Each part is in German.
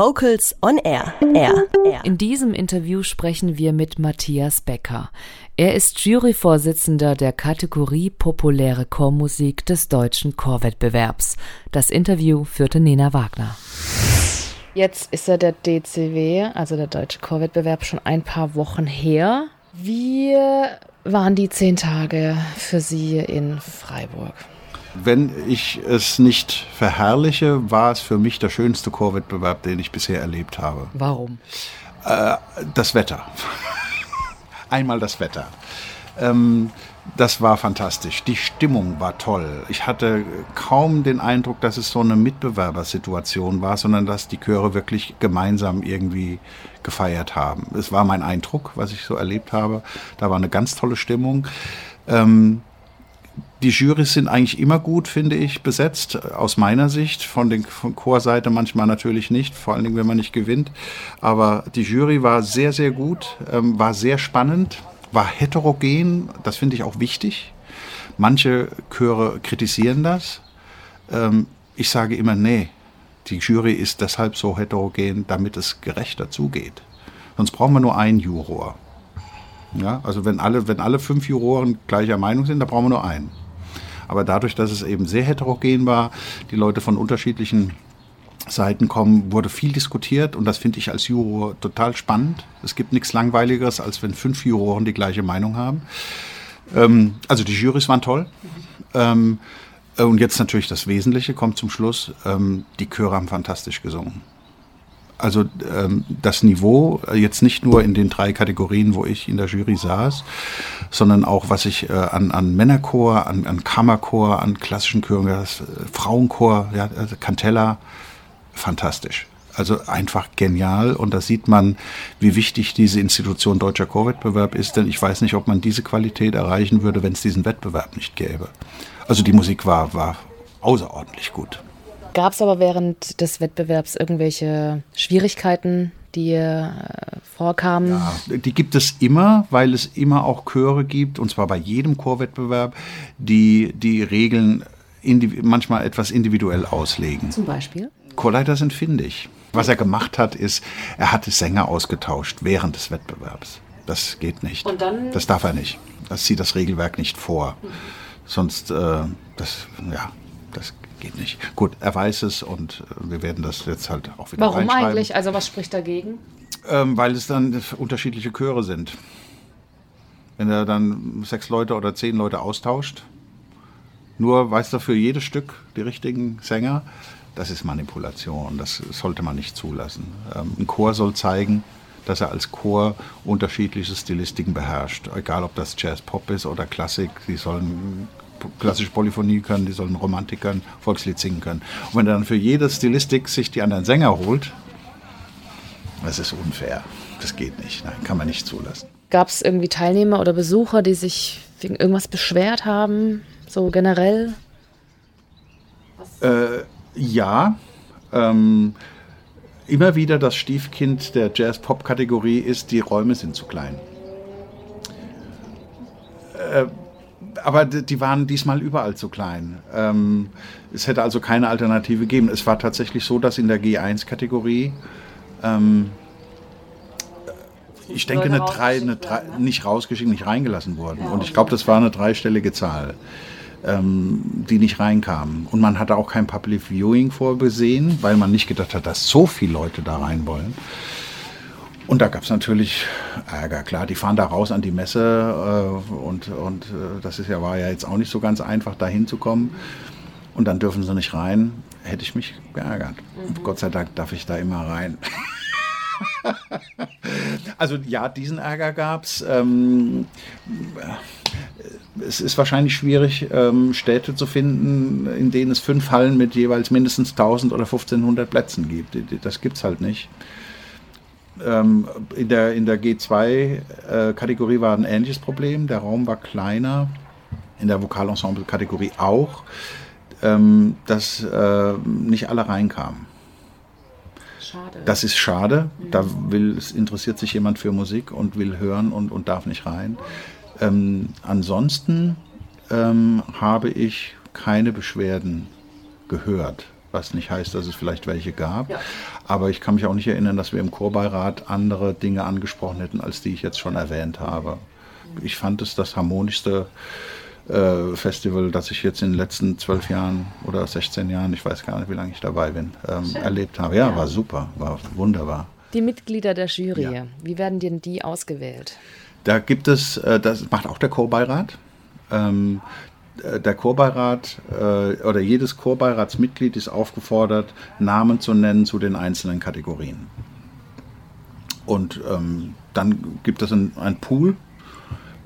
Vocals on Air. Air. Air. In diesem Interview sprechen wir mit Matthias Becker. Er ist Juryvorsitzender der Kategorie Populäre Chormusik des deutschen Chorwettbewerbs. Das Interview führte Nena Wagner. Jetzt ist ja der DCW, also der Deutsche Chorwettbewerb, schon ein paar Wochen her. Wie waren die zehn Tage für Sie in Freiburg? Wenn ich es nicht verherrliche, war es für mich der schönste Chorwettbewerb, den ich bisher erlebt habe. Warum? Äh, das Wetter. Einmal das Wetter. Ähm, das war fantastisch. Die Stimmung war toll. Ich hatte kaum den Eindruck, dass es so eine Mitbewerbersituation war, sondern dass die Chöre wirklich gemeinsam irgendwie gefeiert haben. Es war mein Eindruck, was ich so erlebt habe. Da war eine ganz tolle Stimmung. Ähm, die Jurys sind eigentlich immer gut, finde ich, besetzt, aus meiner Sicht. Von der Chorseite manchmal natürlich nicht, vor allen Dingen, wenn man nicht gewinnt. Aber die Jury war sehr, sehr gut, ähm, war sehr spannend, war heterogen, das finde ich auch wichtig. Manche Chöre kritisieren das. Ähm, ich sage immer, nee, die Jury ist deshalb so heterogen, damit es gerechter zugeht. Sonst brauchen wir nur einen Juror. Ja, also wenn alle, wenn alle fünf Juroren gleicher Meinung sind, dann brauchen wir nur einen. Aber dadurch, dass es eben sehr heterogen war, die Leute von unterschiedlichen Seiten kommen, wurde viel diskutiert und das finde ich als Juror total spannend. Es gibt nichts Langweiligeres, als wenn fünf Juroren die gleiche Meinung haben. Ähm, also die Jurys waren toll. Ähm, und jetzt natürlich das Wesentliche kommt zum Schluss. Ähm, die Chöre haben fantastisch gesungen. Also ähm, das Niveau, äh, jetzt nicht nur in den drei Kategorien, wo ich in der Jury saß, sondern auch, was ich äh, an, an Männerchor, an, an Kammerchor, an klassischen Chören, äh, Frauenchor, ja, also Cantella, fantastisch. Also einfach genial und da sieht man, wie wichtig diese Institution Deutscher Chorwettbewerb ist, denn ich weiß nicht, ob man diese Qualität erreichen würde, wenn es diesen Wettbewerb nicht gäbe. Also die Musik war, war außerordentlich gut. Gab es aber während des Wettbewerbs irgendwelche Schwierigkeiten, die äh, vorkamen? Ja, die gibt es immer, weil es immer auch Chöre gibt, und zwar bei jedem Chorwettbewerb, die die Regeln manchmal etwas individuell auslegen. Zum Beispiel? Chorleiter sind findig. Was er gemacht hat, ist, er hat Sänger ausgetauscht während des Wettbewerbs. Das geht nicht. Und dann? Das darf er nicht. Das sieht das Regelwerk nicht vor. Mhm. Sonst, äh, das, ja, das geht nicht. Gut, er weiß es und äh, wir werden das jetzt halt auch wieder Warum eigentlich? Also was spricht dagegen? Ähm, weil es dann unterschiedliche Chöre sind. Wenn er dann sechs Leute oder zehn Leute austauscht, nur weiß er für jedes Stück die richtigen Sänger, das ist Manipulation. Das sollte man nicht zulassen. Ähm, ein Chor soll zeigen, dass er als Chor unterschiedliche Stilistiken beherrscht. Egal, ob das Jazz, Pop ist oder Klassik, sie sollen klassische Polyphonie können, die sollen Romantik können, Volkslied singen können. Und wenn er dann für jede Stilistik sich die anderen Sänger holt, das ist unfair. Das geht nicht. Nein, kann man nicht zulassen. Gab es irgendwie Teilnehmer oder Besucher, die sich wegen irgendwas beschwert haben, so generell? Äh, ja. Ähm, immer wieder das Stiefkind der Jazz-Pop-Kategorie ist, die Räume sind zu klein. Äh, aber die waren diesmal überall zu klein. Ähm, es hätte also keine Alternative gegeben. Es war tatsächlich so, dass in der G1-Kategorie, ähm, ich denke, eine drei, eine drei, nicht rausgeschickt, nicht reingelassen wurden. Und ich glaube, das war eine dreistellige Zahl, ähm, die nicht reinkamen. Und man hatte auch kein Public Viewing vorbesehen, weil man nicht gedacht hat, dass so viele Leute da rein wollen. Und da gab es natürlich Ärger, klar, die fahren da raus an die Messe äh, und, und äh, das ist ja, war ja jetzt auch nicht so ganz einfach, da hinzukommen. Und dann dürfen sie nicht rein. Hätte ich mich geärgert. Mhm. Gott sei Dank darf ich da immer rein. also ja, diesen Ärger gab es. Ähm, es ist wahrscheinlich schwierig, ähm, Städte zu finden, in denen es fünf Hallen mit jeweils mindestens 1000 oder 1500 Plätzen gibt. Das gibt es halt nicht ähm, in der, in der G2-Kategorie äh, war ein ähnliches Problem. Der Raum war kleiner, in der Vokalensemble-Kategorie auch, ähm, dass äh, nicht alle reinkamen. Schade. Das ist schade. Mhm. Da will, es interessiert sich jemand für Musik und will hören und, und darf nicht rein. Ähm, ansonsten ähm, habe ich keine Beschwerden gehört was nicht heißt, dass es vielleicht welche gab. Ja. Aber ich kann mich auch nicht erinnern, dass wir im Chorbeirat andere Dinge angesprochen hätten, als die ich jetzt schon erwähnt habe. Ich fand es das harmonischste äh, Festival, das ich jetzt in den letzten zwölf Jahren oder 16 Jahren, ich weiß gar nicht, wie lange ich dabei bin, ähm, erlebt habe. Ja, ja, war super, war wunderbar. Die Mitglieder der Jury, ja. wie werden denn die ausgewählt? Da gibt es, äh, das macht auch der Chorbeirat. Äh, der Chorbeirat äh, oder jedes Chorbeiratsmitglied ist aufgefordert, Namen zu nennen zu den einzelnen Kategorien. Und ähm, dann gibt es ein, ein Pool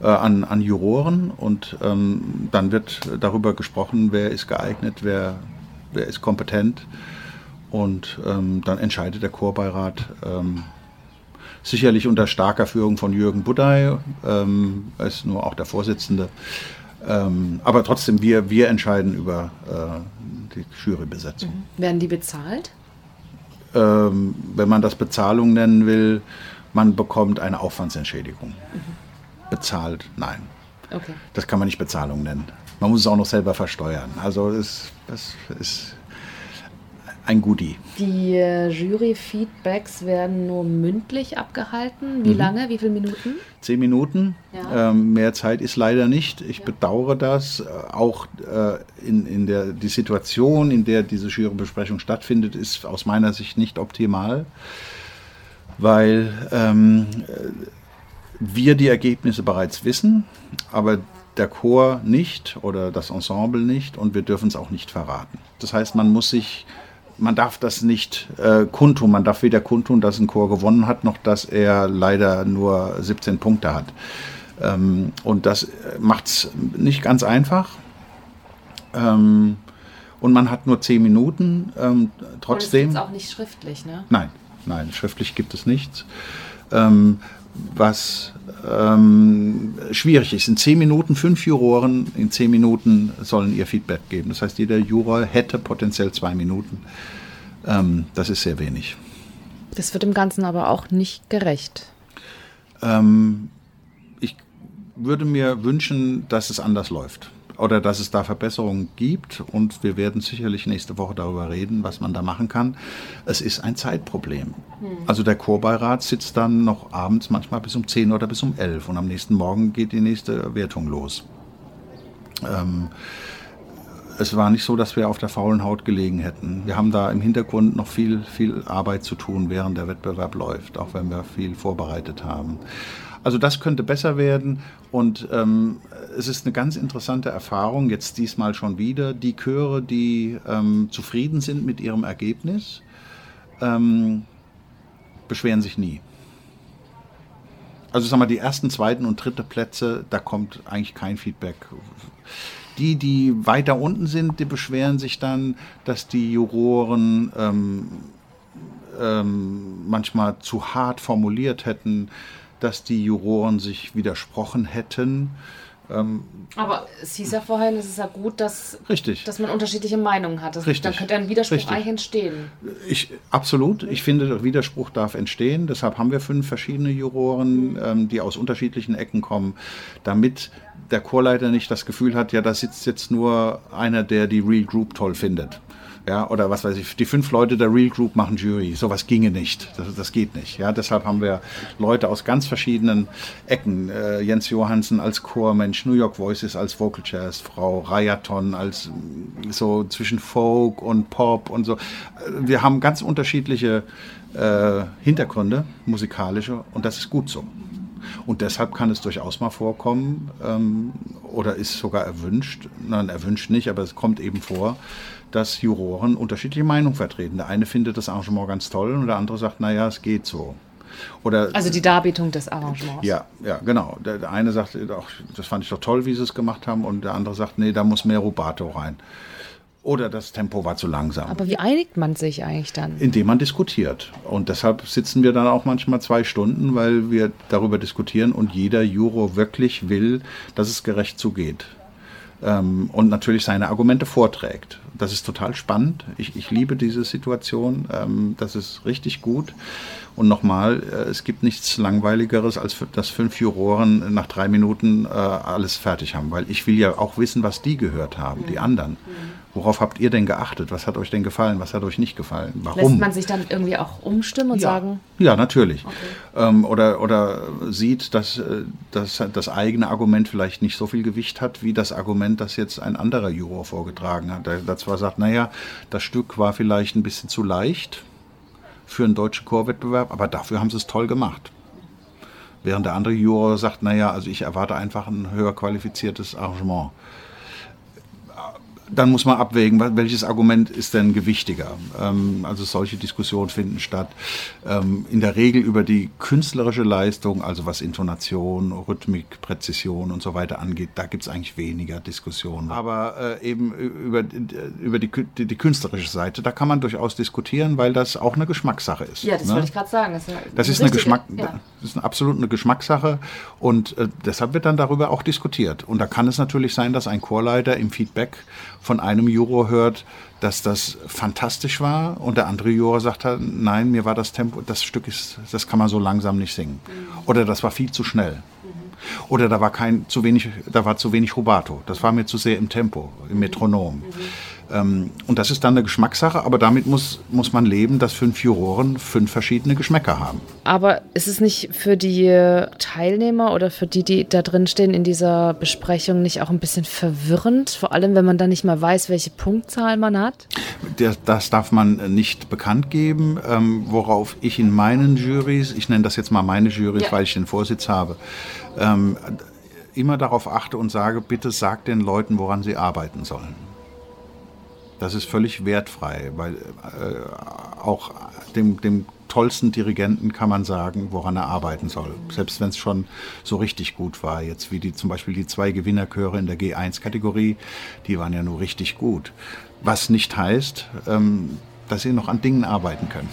äh, an, an Juroren und ähm, dann wird darüber gesprochen, wer ist geeignet, wer, wer ist kompetent und ähm, dann entscheidet der Chorbeirat ähm, sicherlich unter starker Führung von Jürgen Budday, ähm, er ist nur auch der Vorsitzende. Ähm, aber trotzdem, wir, wir entscheiden über äh, die Jurybesetzung. Mhm. Werden die bezahlt? Ähm, wenn man das Bezahlung nennen will, man bekommt eine Aufwandsentschädigung. Mhm. Bezahlt, nein. Okay. Das kann man nicht Bezahlung nennen. Man muss es auch noch selber versteuern. Also es, es ist ein Goodie. Die äh, Jury-Feedbacks werden nur mündlich abgehalten. Wie mhm. lange? Wie viele Minuten? Zehn Minuten. Ja. Ähm, mehr Zeit ist leider nicht. Ich ja. bedauere das. Äh, auch äh, in, in der die Situation, in der diese Jurybesprechung stattfindet, ist aus meiner Sicht nicht optimal, weil ähm, wir die Ergebnisse bereits wissen, aber der Chor nicht oder das Ensemble nicht und wir dürfen es auch nicht verraten. Das heißt, man muss sich man darf das nicht äh, kundtun. Man darf weder kundtun, dass ein Chor gewonnen hat, noch dass er leider nur 17 Punkte hat. Ähm, und das macht es nicht ganz einfach. Ähm, und man hat nur 10 Minuten. Ähm, trotzdem. Und das auch nicht schriftlich, ne? Nein, nein, schriftlich gibt es nichts. Ähm, was ähm, schwierig ist. In zehn Minuten, fünf Juroren in zehn Minuten sollen ihr Feedback geben. Das heißt, jeder Juror hätte potenziell zwei Minuten. Ähm, das ist sehr wenig. Das wird dem Ganzen aber auch nicht gerecht. Ähm, ich würde mir wünschen, dass es anders läuft oder dass es da Verbesserungen gibt und wir werden sicherlich nächste Woche darüber reden, was man da machen kann. Es ist ein Zeitproblem. Hm. Also der Chorbeirat sitzt dann noch abends manchmal bis um 10 oder bis um 11 und am nächsten Morgen geht die nächste Wertung los. Ähm, es war nicht so, dass wir auf der faulen Haut gelegen hätten. Wir haben da im Hintergrund noch viel, viel Arbeit zu tun, während der Wettbewerb läuft, auch wenn wir viel vorbereitet haben. Also das könnte besser werden und ähm, es ist eine ganz interessante Erfahrung, jetzt diesmal schon wieder. Die Chöre, die ähm, zufrieden sind mit ihrem Ergebnis, ähm, beschweren sich nie. Also sagen wir, die ersten, zweiten und dritte Plätze, da kommt eigentlich kein Feedback. Die, die weiter unten sind, die beschweren sich dann, dass die Juroren ähm, ähm, manchmal zu hart formuliert hätten, dass die Juroren sich widersprochen hätten. Ähm, Aber es hieß ja vorhin, es ist ja gut, dass, richtig. dass man unterschiedliche Meinungen hat. Das, richtig. Dann könnte ein Widerspruch richtig. eigentlich entstehen. Ich, absolut. Ich finde, der Widerspruch darf entstehen. Deshalb haben wir fünf verschiedene Juroren, mhm. ähm, die aus unterschiedlichen Ecken kommen, damit der Chorleiter nicht das Gefühl hat, ja, da sitzt jetzt nur einer, der die Real Group toll findet ja, oder was weiß ich, die fünf Leute der Real Group machen Jury. Sowas ginge nicht. Das, das geht nicht. Ja, deshalb haben wir Leute aus ganz verschiedenen Ecken. Äh, Jens Johansen als Chormensch, New York Voices als Vocal Jazz, Frau Rayaton als so zwischen Folk und Pop und so. Wir haben ganz unterschiedliche äh, Hintergründe, musikalische, und das ist gut so. Und deshalb kann es durchaus mal vorkommen, ähm, oder ist sogar erwünscht, nein, erwünscht nicht, aber es kommt eben vor, dass Juroren unterschiedliche Meinungen vertreten. Der eine findet das Arrangement ganz toll und der andere sagt, naja, es geht so. Oder, also die Darbietung des Arrangements. Ja, ja, genau. Der, der eine sagt, ach, das fand ich doch toll, wie sie es gemacht haben, und der andere sagt, nee, da muss mehr Rubato rein. Oder das Tempo war zu langsam. Aber wie einigt man sich eigentlich dann? Indem man diskutiert. Und deshalb sitzen wir dann auch manchmal zwei Stunden, weil wir darüber diskutieren und jeder Juro wirklich will, dass es gerecht zugeht. Ähm, und natürlich seine Argumente vorträgt. Das ist total spannend. Ich, ich liebe diese Situation. Ähm, das ist richtig gut. Und nochmal, äh, es gibt nichts Langweiligeres, als dass fünf Juroren nach drei Minuten äh, alles fertig haben. Weil ich will ja auch wissen, was die gehört haben, die anderen. Worauf habt ihr denn geachtet? Was hat euch denn gefallen? Was hat euch nicht gefallen? Warum? Lässt man sich dann irgendwie auch umstimmen und ja. sagen? Ja, natürlich. Ähm, oder, oder sieht, dass, äh, dass das eigene Argument vielleicht nicht so viel Gewicht hat, wie das Argument, das jetzt ein anderer Juror vorgetragen hat. Der, der zwar sagt, naja, das Stück war vielleicht ein bisschen zu leicht für einen deutschen Chorwettbewerb, aber dafür haben sie es toll gemacht. Während der andere Juror sagt, naja, also ich erwarte einfach ein höher qualifiziertes Arrangement dann muss man abwägen, welches Argument ist denn gewichtiger. Ähm, also solche Diskussionen finden statt. Ähm, in der Regel über die künstlerische Leistung, also was Intonation, Rhythmik, Präzision und so weiter angeht, da gibt es eigentlich weniger Diskussionen. Aber äh, eben über, über die, die, die, künstlerische Seite, da kann man durchaus diskutieren, weil das auch eine Geschmackssache ist. Ja, das ne? wollte ich gerade sagen. Das, ist, das ist, eine Geschmack, ja. das ist eine absolut eine Geschmackssache und äh, deshalb wird dann darüber auch diskutiert. Und da kann es natürlich sein, dass ein Chorleiter im Feedback von einem Juror hört, dass das fantastisch war und der andere Juror sagt halt, nein, mir war das Tempo, das Stück ist, das kann man so langsam nicht singen. Mhm. Oder das war viel zu schnell. Mhm. Oder da war kein zu wenig, da war zu wenig Rubato. Das war mir zu sehr im Tempo, im Metronom. Ähm, und das ist dann eine Geschmackssache, aber damit muss, muss man leben, dass fünf Juroren fünf verschiedene Geschmäcker haben. Aber ist es nicht für die Teilnehmer oder für die, die da drin stehen in dieser Besprechung, nicht auch ein bisschen verwirrend? Vor allem, wenn man dann nicht mal weiß, welche Punktzahl man hat? Das, das darf man nicht bekannt geben, ähm, worauf ich in meinen Juries, ich nenne das jetzt mal meine Juries, ja. weil ich den Vorsitz habe, ähm, immer darauf achte und sage, bitte sagt den Leuten, woran sie arbeiten sollen. Das ist völlig wertfrei, weil äh, auch dem, dem tollsten Dirigenten kann man sagen, woran er arbeiten soll. Selbst wenn es schon so richtig gut war. Jetzt wie die zum Beispiel die zwei Gewinnerchöre in der G1-Kategorie, die waren ja nur richtig gut. Was nicht heißt, ähm, dass sie noch an Dingen arbeiten können.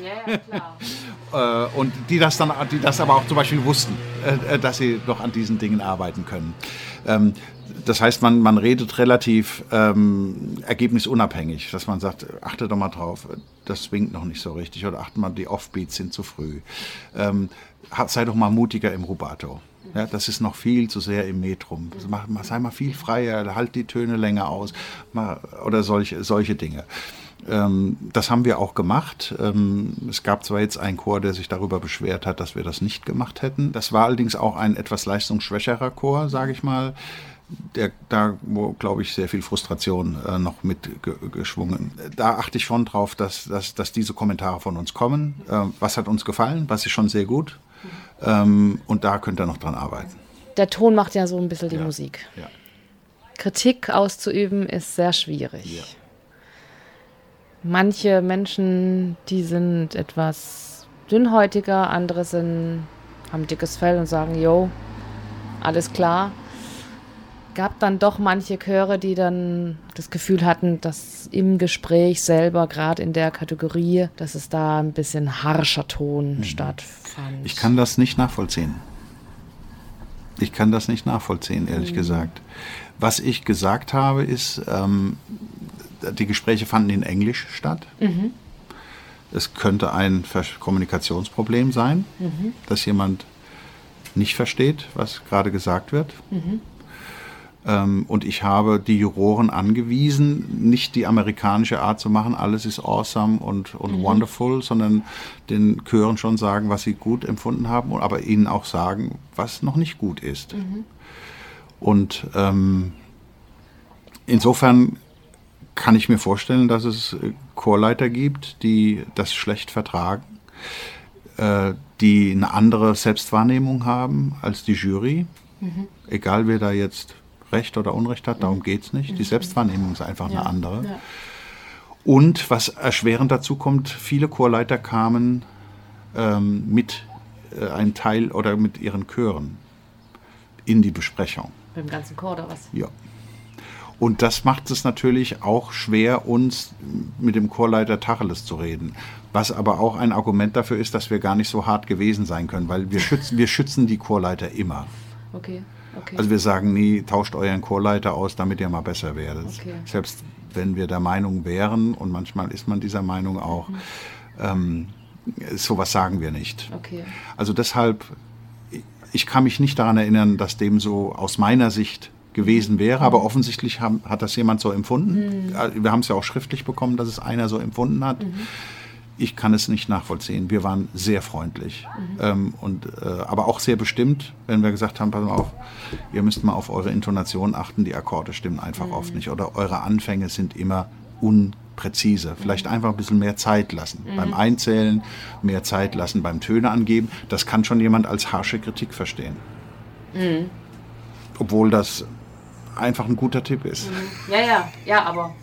Ja, klar. Äh, und die das dann, die das aber auch zum Beispiel wussten, äh, dass sie noch an diesen Dingen arbeiten können. Ähm, das heißt, man, man redet relativ ähm, ergebnisunabhängig, dass man sagt, achte doch mal drauf, das swingt noch nicht so richtig oder achte mal, die Offbeats sind zu früh. Ähm, sei doch mal mutiger im Rubato. Ja, das ist noch viel zu sehr im Metrum. Sei mal viel freier, halt die Töne länger aus oder solche, solche Dinge. Ähm, das haben wir auch gemacht. Ähm, es gab zwar jetzt einen Chor, der sich darüber beschwert hat, dass wir das nicht gemacht hätten. Das war allerdings auch ein etwas leistungsschwächerer Chor, sage ich mal der, da, wo, glaube ich, sehr viel Frustration äh, noch mitgeschwungen. Da achte ich schon drauf, dass, dass, dass diese Kommentare von uns kommen. Äh, was hat uns gefallen? Was ist schon sehr gut? Ähm, und da könnt ihr noch dran arbeiten. Der Ton macht ja so ein bisschen die ja. Musik. Ja. Kritik auszuüben ist sehr schwierig. Ja. Manche Menschen, die sind etwas dünnhäutiger, andere sind, haben dickes Fell und sagen, yo, alles klar gab dann doch manche Chöre, die dann das Gefühl hatten, dass im Gespräch selber, gerade in der Kategorie, dass es da ein bisschen harscher Ton mhm. stattfand. Ich kann das nicht nachvollziehen. Ich kann das nicht nachvollziehen, ehrlich mhm. gesagt. Was ich gesagt habe, ist, ähm, die Gespräche fanden in Englisch statt. Mhm. Es könnte ein Kommunikationsproblem sein, mhm. dass jemand nicht versteht, was gerade gesagt wird. Mhm. Ähm, und ich habe die Juroren angewiesen, nicht die amerikanische Art zu machen, alles ist awesome und, und mhm. wonderful, sondern den Chören schon sagen, was sie gut empfunden haben, aber ihnen auch sagen, was noch nicht gut ist. Mhm. Und ähm, insofern kann ich mir vorstellen, dass es äh, Chorleiter gibt, die das schlecht vertragen, äh, die eine andere Selbstwahrnehmung haben als die Jury. Mhm. Egal wer da jetzt Recht oder Unrecht hat, darum geht es nicht. Die Selbstwahrnehmung ist einfach eine andere. Ja. Und was erschwerend dazu kommt, viele Chorleiter kamen ähm, mit äh, einem Teil oder mit ihren Chören in die Besprechung. Beim ganzen Chor oder was? Ja. Und das macht es natürlich auch schwer, uns mit dem Chorleiter Tacheles zu reden. Was aber auch ein Argument dafür ist, dass wir gar nicht so hart gewesen sein können, weil wir schützen, wir schützen die Chorleiter immer. Okay. Okay. Also wir sagen nie, tauscht euren Chorleiter aus, damit ihr mal besser werdet. Okay. Selbst wenn wir der Meinung wären, und manchmal ist man dieser Meinung auch, mhm. ähm, sowas sagen wir nicht. Okay. Also deshalb, ich kann mich nicht daran erinnern, dass dem so aus meiner Sicht gewesen wäre, aber offensichtlich haben, hat das jemand so empfunden. Mhm. Wir haben es ja auch schriftlich bekommen, dass es einer so empfunden hat. Mhm. Ich kann es nicht nachvollziehen. Wir waren sehr freundlich mhm. ähm, und äh, aber auch sehr bestimmt, wenn wir gesagt haben, pass mal auf, ihr müsst mal auf eure Intonation achten. Die Akkorde stimmen einfach mhm. oft nicht oder eure Anfänge sind immer unpräzise. Vielleicht mhm. einfach ein bisschen mehr Zeit lassen. Mhm. Beim Einzählen mehr Zeit lassen, beim Töne angeben. Das kann schon jemand als harsche Kritik verstehen. Mhm. Obwohl das einfach ein guter Tipp ist. Mhm. Ja, ja, ja, aber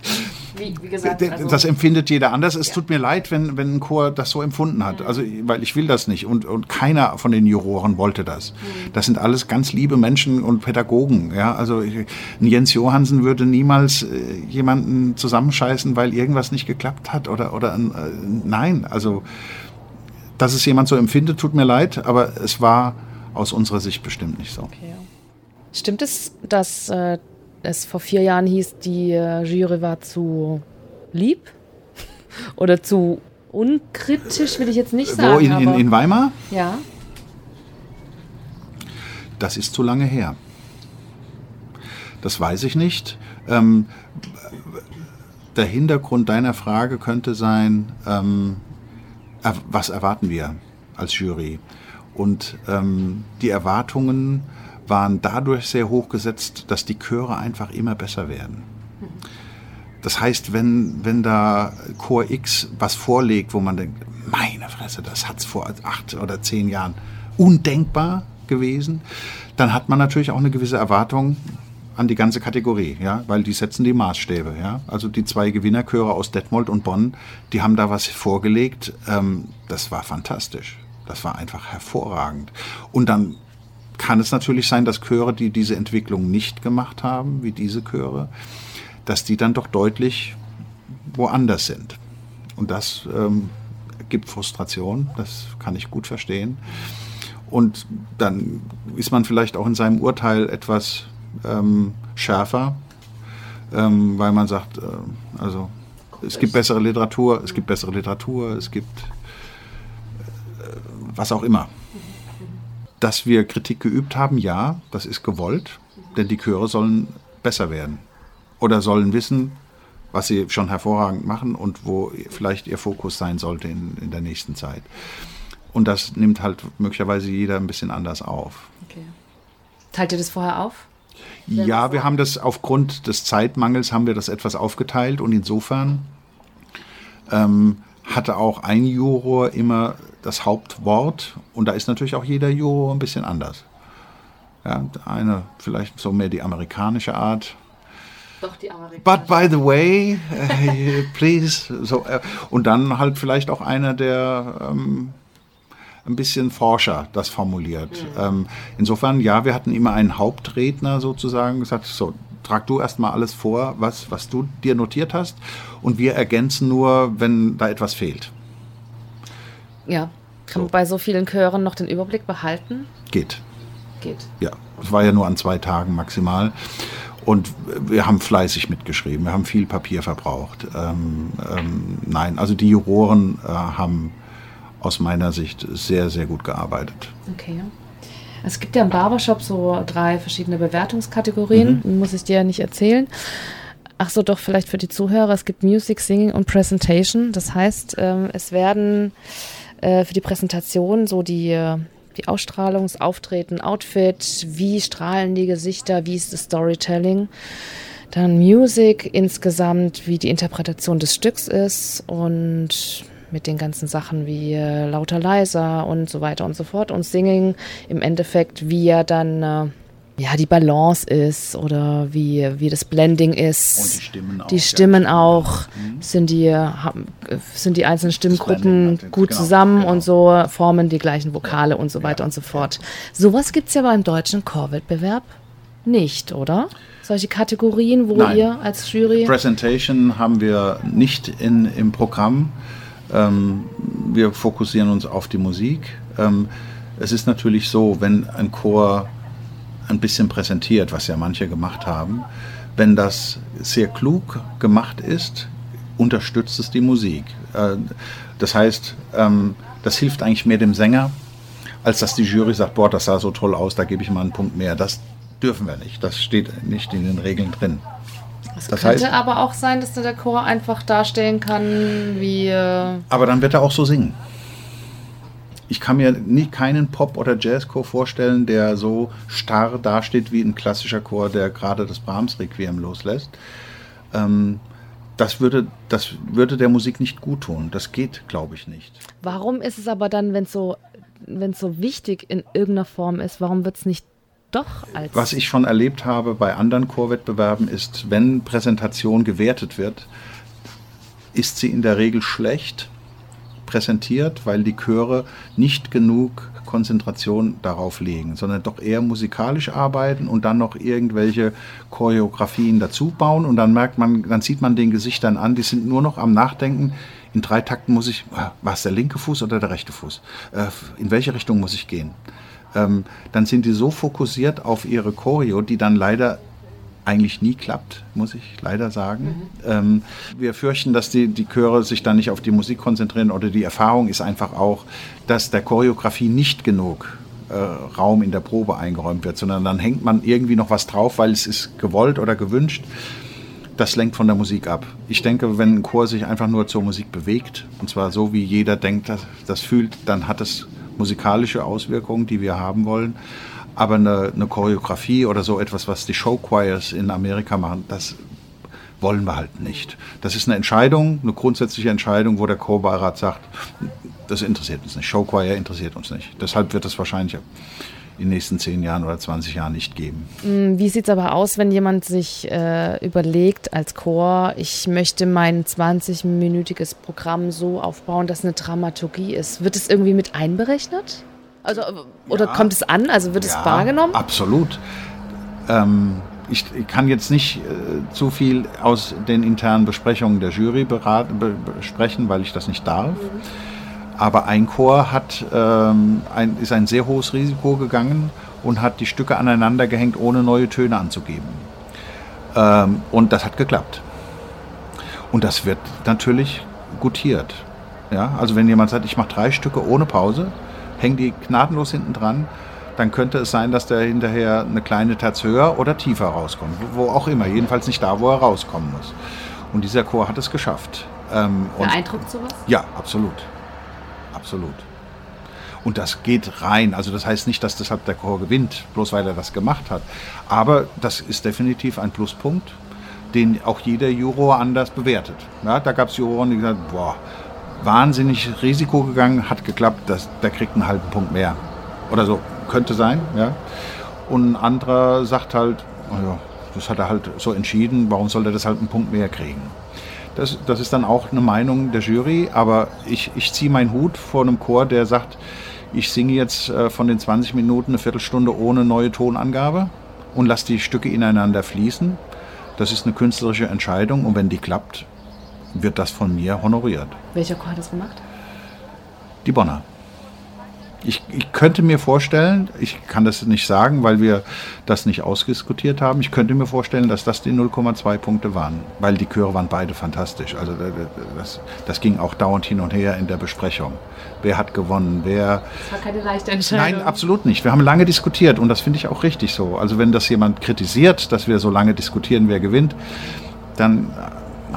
wie, wie gesagt. Also das empfindet jeder anders. Es ja. tut mir leid, wenn, wenn ein Chor das so empfunden hat. Mhm. Also, weil ich will das nicht. Und, und keiner von den Juroren wollte das. Mhm. Das sind alles ganz liebe Menschen und Pädagogen. Ja, also ein Jens Johansen würde niemals äh, jemanden zusammenscheißen, weil irgendwas nicht geklappt hat. Oder, oder äh, nein, also dass es jemand so empfindet, tut mir leid, aber es war aus unserer Sicht bestimmt nicht so. Okay. Stimmt es, dass äh, es vor vier Jahren hieß, die äh, Jury war zu lieb oder zu unkritisch, will ich jetzt nicht sagen. Wo, in, in, in Weimar? Ja. Das ist zu lange her. Das weiß ich nicht. Ähm, der Hintergrund deiner Frage könnte sein, ähm, was erwarten wir als Jury? Und ähm, die Erwartungen waren dadurch sehr hoch gesetzt, dass die Chöre einfach immer besser werden. Das heißt, wenn, wenn da Chor X was vorlegt, wo man denkt, meine Fresse, das hat es vor acht oder zehn Jahren undenkbar gewesen, dann hat man natürlich auch eine gewisse Erwartung an die ganze Kategorie, ja, weil die setzen die Maßstäbe, ja. Also die zwei Gewinnerchöre aus Detmold und Bonn, die haben da was vorgelegt, ähm, das war fantastisch. Das war einfach hervorragend. Und dann kann es natürlich sein, dass Chöre, die diese Entwicklung nicht gemacht haben, wie diese Chöre, dass die dann doch deutlich woanders sind. Und das ähm, gibt Frustration, das kann ich gut verstehen. Und dann ist man vielleicht auch in seinem Urteil etwas ähm, schärfer, ähm, weil man sagt, äh, also es gibt bessere Literatur, es gibt bessere Literatur, es gibt äh, was auch immer. Dass wir Kritik geübt haben, ja, das ist gewollt, denn die Chöre sollen besser werden oder sollen wissen, was sie schon hervorragend machen und wo vielleicht ihr Fokus sein sollte in, in der nächsten Zeit. Und das nimmt halt möglicherweise jeder ein bisschen anders auf. Okay. Teilt ihr das vorher auf? Ja, wir haben das aufgrund des Zeitmangels haben wir das etwas aufgeteilt und insofern ähm, hatte auch ein Juror immer das Hauptwort und da ist natürlich auch jeder Juror ein bisschen anders. Ja, eine vielleicht so mehr die amerikanische Art. Doch die amerikanische. But by the way, please. So, uh, und dann halt vielleicht auch einer, der ähm, ein bisschen forscher das formuliert. Mhm. Ähm, insofern, ja, wir hatten immer einen Hauptredner sozusagen gesagt, so, trag du erstmal alles vor, was, was du dir notiert hast und wir ergänzen nur, wenn da etwas fehlt. Ja. Kann so. man bei so vielen Chören noch den Überblick behalten? Geht. Geht. Ja, es war ja nur an zwei Tagen maximal. Und wir haben fleißig mitgeschrieben, wir haben viel Papier verbraucht. Ähm, ähm, nein, also die Juroren äh, haben aus meiner Sicht sehr, sehr gut gearbeitet. Okay. Es gibt ja im Barbershop so drei verschiedene Bewertungskategorien, mhm. muss ich dir ja nicht erzählen. Ach so, doch vielleicht für die Zuhörer. Es gibt Music, Singing und Presentation. Das heißt, ähm, es werden äh, für die Präsentation so die, die Ausstrahlung, das Auftreten, Outfit, wie strahlen die Gesichter, wie ist das Storytelling. Dann Music insgesamt, wie die Interpretation des Stücks ist und mit den ganzen Sachen wie äh, lauter, leiser und so weiter und so fort. Und Singing im Endeffekt, wie er dann äh, ja, die Balance ist oder wie, wie das Blending ist. Und die Stimmen auch. Die Stimmen ja. auch. Mhm. Sind, die, haben, sind die einzelnen Stimmgruppen gut genau, zusammen genau. und so formen die gleichen Vokale ja. und so weiter ja. und so fort. Sowas gibt es ja beim deutschen Chorwettbewerb nicht, oder? Solche Kategorien, wo Nein. ihr als Jury. Presentation haben wir nicht in, im Programm. Ähm, wir fokussieren uns auf die Musik. Ähm, es ist natürlich so, wenn ein Chor ein bisschen präsentiert, was ja manche gemacht haben, wenn das sehr klug gemacht ist, unterstützt es die Musik. Äh, das heißt, ähm, das hilft eigentlich mehr dem Sänger, als dass die Jury sagt, boah, das sah so toll aus, da gebe ich mal einen Punkt mehr. Das dürfen wir nicht. Das steht nicht in den Regeln drin. Es das könnte heißt, aber auch sein, dass der Chor einfach darstellen kann, wie. Äh aber dann wird er auch so singen. Ich kann mir nie keinen Pop- oder Jazzchor vorstellen, der so starr dasteht wie ein klassischer Chor, der gerade das Brahms-Requiem loslässt. Ähm, das würde, das würde der Musik nicht gut tun. Das geht, glaube ich, nicht. Warum ist es aber dann, wenn es so, so wichtig in irgendeiner Form ist, warum wird es nicht doch als. Was ich schon erlebt habe bei anderen Chorwettbewerben ist, wenn Präsentation gewertet wird, ist sie in der Regel schlecht präsentiert, weil die Chöre nicht genug Konzentration darauf legen, sondern doch eher musikalisch arbeiten und dann noch irgendwelche Choreografien dazu bauen und dann merkt man, dann sieht man den Gesichtern an, die sind nur noch am Nachdenken. In drei Takten muss ich, ah, war es der linke Fuß oder der rechte Fuß? Äh, in welche Richtung muss ich gehen? Ähm, dann sind die so fokussiert auf ihre Choreo, die dann leider eigentlich nie klappt, muss ich leider sagen. Mhm. Ähm, wir fürchten, dass die, die Chöre sich dann nicht auf die Musik konzentrieren oder die Erfahrung ist einfach auch, dass der Choreografie nicht genug äh, Raum in der Probe eingeräumt wird, sondern dann hängt man irgendwie noch was drauf, weil es ist gewollt oder gewünscht. Das lenkt von der Musik ab. Ich denke, wenn ein Chor sich einfach nur zur Musik bewegt, und zwar so, wie jeder denkt, das, das fühlt, dann hat es musikalische Auswirkungen, die wir haben wollen. Aber eine, eine Choreografie oder so etwas, was die Showchoirs in Amerika machen, das wollen wir halt nicht. Das ist eine Entscheidung, eine grundsätzliche Entscheidung, wo der Chorbeirat sagt, das interessiert uns nicht. Showchoir interessiert uns nicht. Deshalb wird es wahrscheinlich in den nächsten 10 Jahren oder 20 Jahren nicht geben. Mm, wie sieht es aber aus, wenn jemand sich äh, überlegt als Chor, ich möchte mein 20-minütiges Programm so aufbauen, dass eine Dramaturgie ist? Wird es irgendwie mit einberechnet? Also, oder ja. kommt es an? Also wird ja, es wahrgenommen? Absolut. Ähm, ich, ich, kann jetzt nicht äh, zu viel aus den internen Besprechungen der Jury beraten, be, besprechen, weil ich das nicht darf. Mhm. Aber ein Chor hat, ähm, ein, ist ein sehr hohes Risiko gegangen und hat die Stücke aneinander gehängt, ohne neue Töne anzugeben. Ähm, und das hat geklappt. Und das wird natürlich gutiert. Ja? Also wenn jemand sagt, ich mache drei Stücke ohne Pause, hängen die gnadenlos hinten dran, dann könnte es sein, dass der hinterher eine kleine Terz höher oder tiefer rauskommt. Wo auch immer, jedenfalls nicht da, wo er rauskommen muss. Und dieser Chor hat es geschafft. Ähm, Beeindruckt sowas? Ja, absolut. Absolut. Und das geht rein. Also das heißt nicht, dass deshalb der Chor gewinnt, bloß weil er das gemacht hat. Aber das ist definitiv ein Pluspunkt, den auch jeder Juror anders bewertet. Ja, da gab es Juroren, die gesagt haben, boah, wahnsinnig Risiko gegangen, hat geklappt, das, der kriegt einen halben Punkt mehr. Oder so, könnte sein. Ja. Und ein anderer sagt halt, oh ja, das hat er halt so entschieden, warum soll er das halt einen Punkt mehr kriegen? Das, das ist dann auch eine Meinung der Jury, aber ich, ich ziehe meinen Hut vor einem Chor, der sagt, ich singe jetzt äh, von den 20 Minuten eine Viertelstunde ohne neue Tonangabe und lasse die Stücke ineinander fließen. Das ist eine künstlerische Entscheidung und wenn die klappt, wird das von mir honoriert. Welcher Chor hat das gemacht? Die Bonner. Ich, ich, könnte mir vorstellen, ich kann das nicht sagen, weil wir das nicht ausdiskutiert haben, ich könnte mir vorstellen, dass das die 0,2 Punkte waren, weil die Chöre waren beide fantastisch. Also das, das, ging auch dauernd hin und her in der Besprechung. Wer hat gewonnen, wer... Das war keine leichte Entscheidung. Nein, absolut nicht. Wir haben lange diskutiert und das finde ich auch richtig so. Also wenn das jemand kritisiert, dass wir so lange diskutieren, wer gewinnt, dann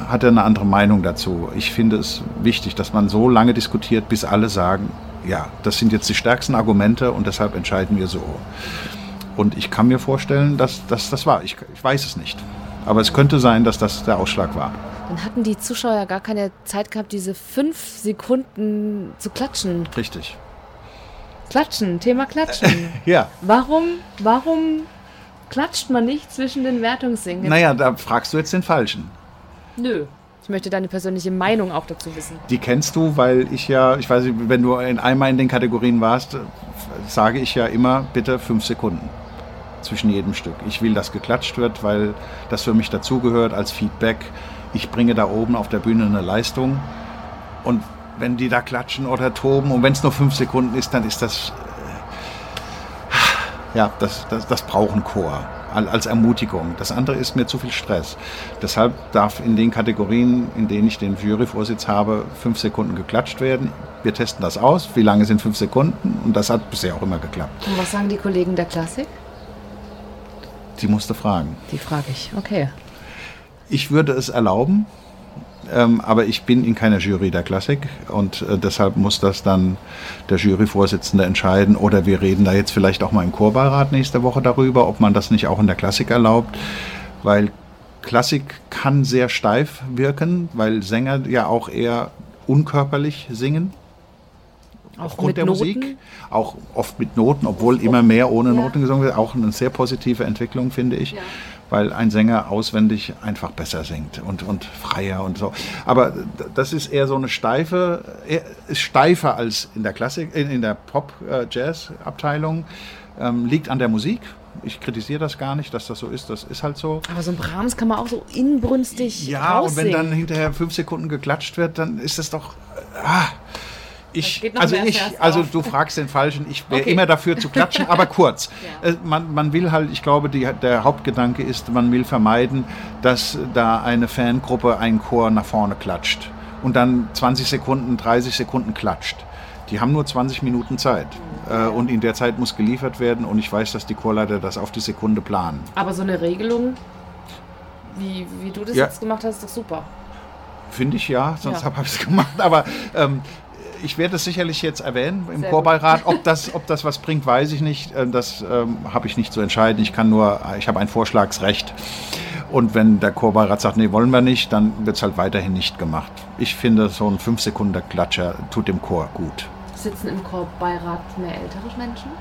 hat er eine andere Meinung dazu. Ich finde es wichtig, dass man so lange diskutiert, bis alle sagen, ja, das sind jetzt die stärksten Argumente und deshalb entscheiden wir so. Und ich kann mir vorstellen, dass, dass das war. Ich, ich weiß es nicht. Aber es könnte sein, dass das der Ausschlag war. Dann hatten die Zuschauer gar keine Zeit gehabt, diese fünf Sekunden zu klatschen. Richtig. Klatschen, Thema Klatschen. ja. Warum, warum klatscht man nicht zwischen den Wertungssingen? Naja, da fragst du jetzt den Falschen. Nö. Ich möchte deine persönliche Meinung auch dazu wissen. Die kennst du, weil ich ja, ich weiß nicht, wenn du in einmal in den Kategorien warst, sage ich ja immer, bitte fünf Sekunden zwischen jedem Stück. Ich will, dass geklatscht wird, weil das für mich dazugehört als Feedback. Ich bringe da oben auf der Bühne eine Leistung und wenn die da klatschen oder toben und wenn es nur fünf Sekunden ist, dann ist das, äh, ja, das, das, das braucht ein Chor. Als Ermutigung. Das andere ist mir zu viel Stress. Deshalb darf in den Kategorien, in denen ich den Juryvorsitz habe, fünf Sekunden geklatscht werden. Wir testen das aus. Wie lange sind fünf Sekunden? Und das hat bisher auch immer geklappt. Und was sagen die Kollegen der Klassik? Die musste fragen. Die frage ich, okay. Ich würde es erlauben, ähm, aber ich bin in keiner Jury der Klassik und äh, deshalb muss das dann der Juryvorsitzende entscheiden. Oder wir reden da jetzt vielleicht auch mal im Chorbeirat nächste Woche darüber, ob man das nicht auch in der Klassik erlaubt, weil Klassik kann sehr steif wirken, weil Sänger ja auch eher unkörperlich singen. Auch Aufgrund der Noten? Musik, auch oft mit Noten, obwohl immer mehr ohne ja. Noten gesungen wird. Auch eine sehr positive Entwicklung, finde ich. Ja weil ein Sänger auswendig einfach besser singt und, und freier und so. Aber das ist eher so eine steife, ist steifer als in der Klassik, in der Pop-Jazz-Abteilung. Ähm, liegt an der Musik. Ich kritisiere das gar nicht, dass das so ist. Das ist halt so. Aber so ein Brahms kann man auch so inbrünstig Ja, und wenn dann hinterher fünf Sekunden geklatscht wird, dann ist das doch. Ah, ich, also ich, also du fragst den Falschen, ich wäre okay. immer dafür zu klatschen, aber kurz. ja. Äh, man, man will halt, ich glaube, die, der Hauptgedanke ist, man will vermeiden, dass da eine Fangruppe einen Chor nach vorne klatscht und dann 20 Sekunden, 30 Sekunden klatscht. Die haben nur 20 Minuten Zeit. Äh, und in der Zeit muss geliefert werden und ich weiß, dass die Chorleiter das auf die Sekunde planen. Aber so eine Regelung, wie, wie du das ja. jetzt gemacht hast, ist doch super. Finde ich ja, sonst ja. habe ich es gemacht. Aber ähm, ich werde es sicherlich jetzt erwähnen im Sehr Chorbeirat. Ob das, ob das was bringt, weiß ich nicht. Äh, das ähm, habe ich nicht zu entscheiden. Ich kann nur, ich habe ein Vorschlagsrecht. Und wenn der Chorbeirat sagt, nee, wollen wir nicht, dann wird es halt weiterhin nicht gemacht. Ich finde, so ein 5 Sekunden Klatscher tut dem Chor gut. Sitzen im Chorbeirat mehr ältere Menschen?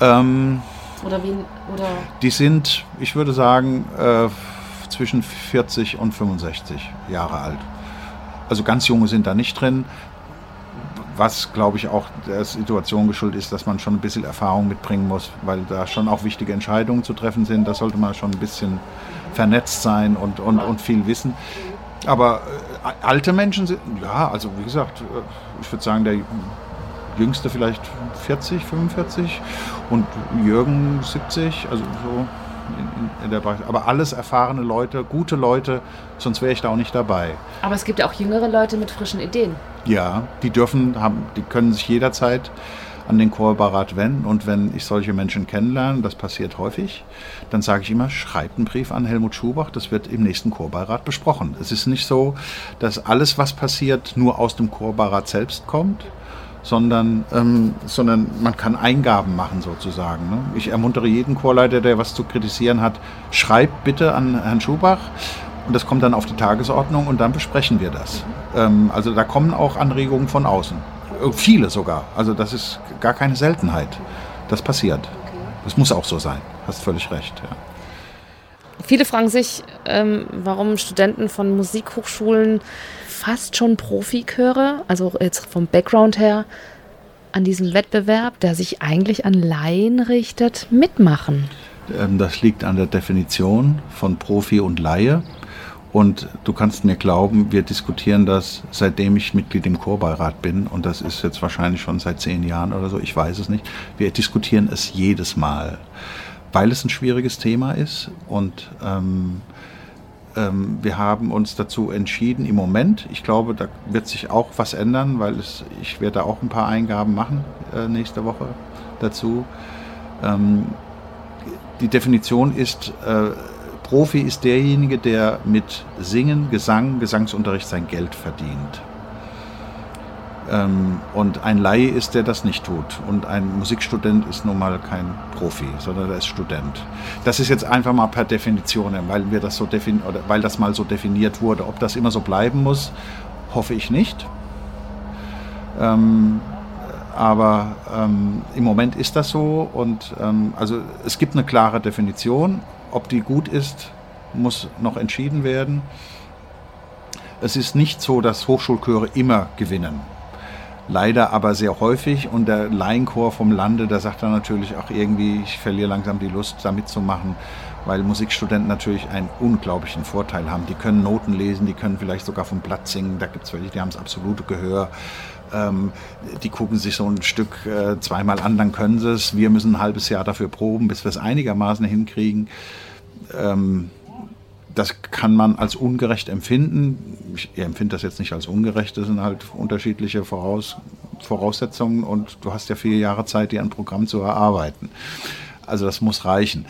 Ähm, oder wen? Oder? Die sind, ich würde sagen, äh, zwischen 40 und 65 Jahre alt. Also ganz junge sind da nicht drin was, glaube ich, auch der Situation geschuldet ist, dass man schon ein bisschen Erfahrung mitbringen muss, weil da schon auch wichtige Entscheidungen zu treffen sind. Da sollte man schon ein bisschen vernetzt sein und, und, und viel wissen. Aber äh, alte Menschen sind, ja, also wie gesagt, äh, ich würde sagen, der Jüngste vielleicht 40, 45 und Jürgen 70, also so in, in der Bereich. Aber alles erfahrene Leute, gute Leute, sonst wäre ich da auch nicht dabei. Aber es gibt ja auch jüngere Leute mit frischen Ideen. Ja, die dürfen, haben, die können sich jederzeit an den Chorbeirat wenden. Und wenn ich solche Menschen kennenlerne, das passiert häufig, dann sage ich immer, schreibt einen Brief an Helmut Schubach, das wird im nächsten Chorbeirat besprochen. Es ist nicht so, dass alles, was passiert, nur aus dem Chorbeirat selbst kommt, sondern, ähm, sondern man kann Eingaben machen sozusagen. Ne? Ich ermuntere jeden Chorleiter, der was zu kritisieren hat, schreibt bitte an Herrn Schubach und das kommt dann auf die Tagesordnung und dann besprechen wir das. Ähm, also da kommen auch Anregungen von außen. Äh, viele sogar. Also das ist gar keine Seltenheit. Das passiert. Das muss auch so sein. Hast völlig recht. Ja. Viele fragen sich, ähm, warum Studenten von Musikhochschulen fast schon Profiköre, also jetzt vom Background her, an diesem Wettbewerb, der sich eigentlich an Laien richtet, mitmachen? Ähm, das liegt an der Definition von Profi und Laie. Und du kannst mir glauben, wir diskutieren das, seitdem ich Mitglied im Chorbeirat bin. Und das ist jetzt wahrscheinlich schon seit zehn Jahren oder so, ich weiß es nicht. Wir diskutieren es jedes Mal, weil es ein schwieriges Thema ist. Und ähm, ähm, wir haben uns dazu entschieden, im Moment, ich glaube, da wird sich auch was ändern, weil es, ich werde auch ein paar Eingaben machen äh, nächste Woche dazu. Ähm, die Definition ist, äh, Profi ist derjenige, der mit Singen, Gesang, Gesangsunterricht sein Geld verdient. Ähm, und ein Laie ist, der das nicht tut. Und ein Musikstudent ist nun mal kein Profi, sondern er ist Student. Das ist jetzt einfach mal per Definition, weil wir das so defin oder weil das mal so definiert wurde. Ob das immer so bleiben muss, hoffe ich nicht. Ähm, aber ähm, im Moment ist das so und ähm, also es gibt eine klare Definition. Ob die gut ist, muss noch entschieden werden. Es ist nicht so, dass Hochschulchöre immer gewinnen leider aber sehr häufig. Und der Laienchor vom Lande, der sagt dann natürlich auch irgendwie, ich verliere langsam die Lust, da mitzumachen, weil Musikstudenten natürlich einen unglaublichen Vorteil haben. Die können Noten lesen, die können vielleicht sogar vom Blatt singen. Da gibt es welche, die haben das absolute Gehör. Ähm, die gucken sich so ein Stück äh, zweimal an, dann können sie es. Wir müssen ein halbes Jahr dafür proben, bis wir es einigermaßen hinkriegen. Ähm, das kann man als ungerecht empfinden. Ich empfinde das jetzt nicht als ungerecht, das sind halt unterschiedliche Voraus Voraussetzungen und du hast ja vier Jahre Zeit, dir ein Programm zu erarbeiten. Also das muss reichen.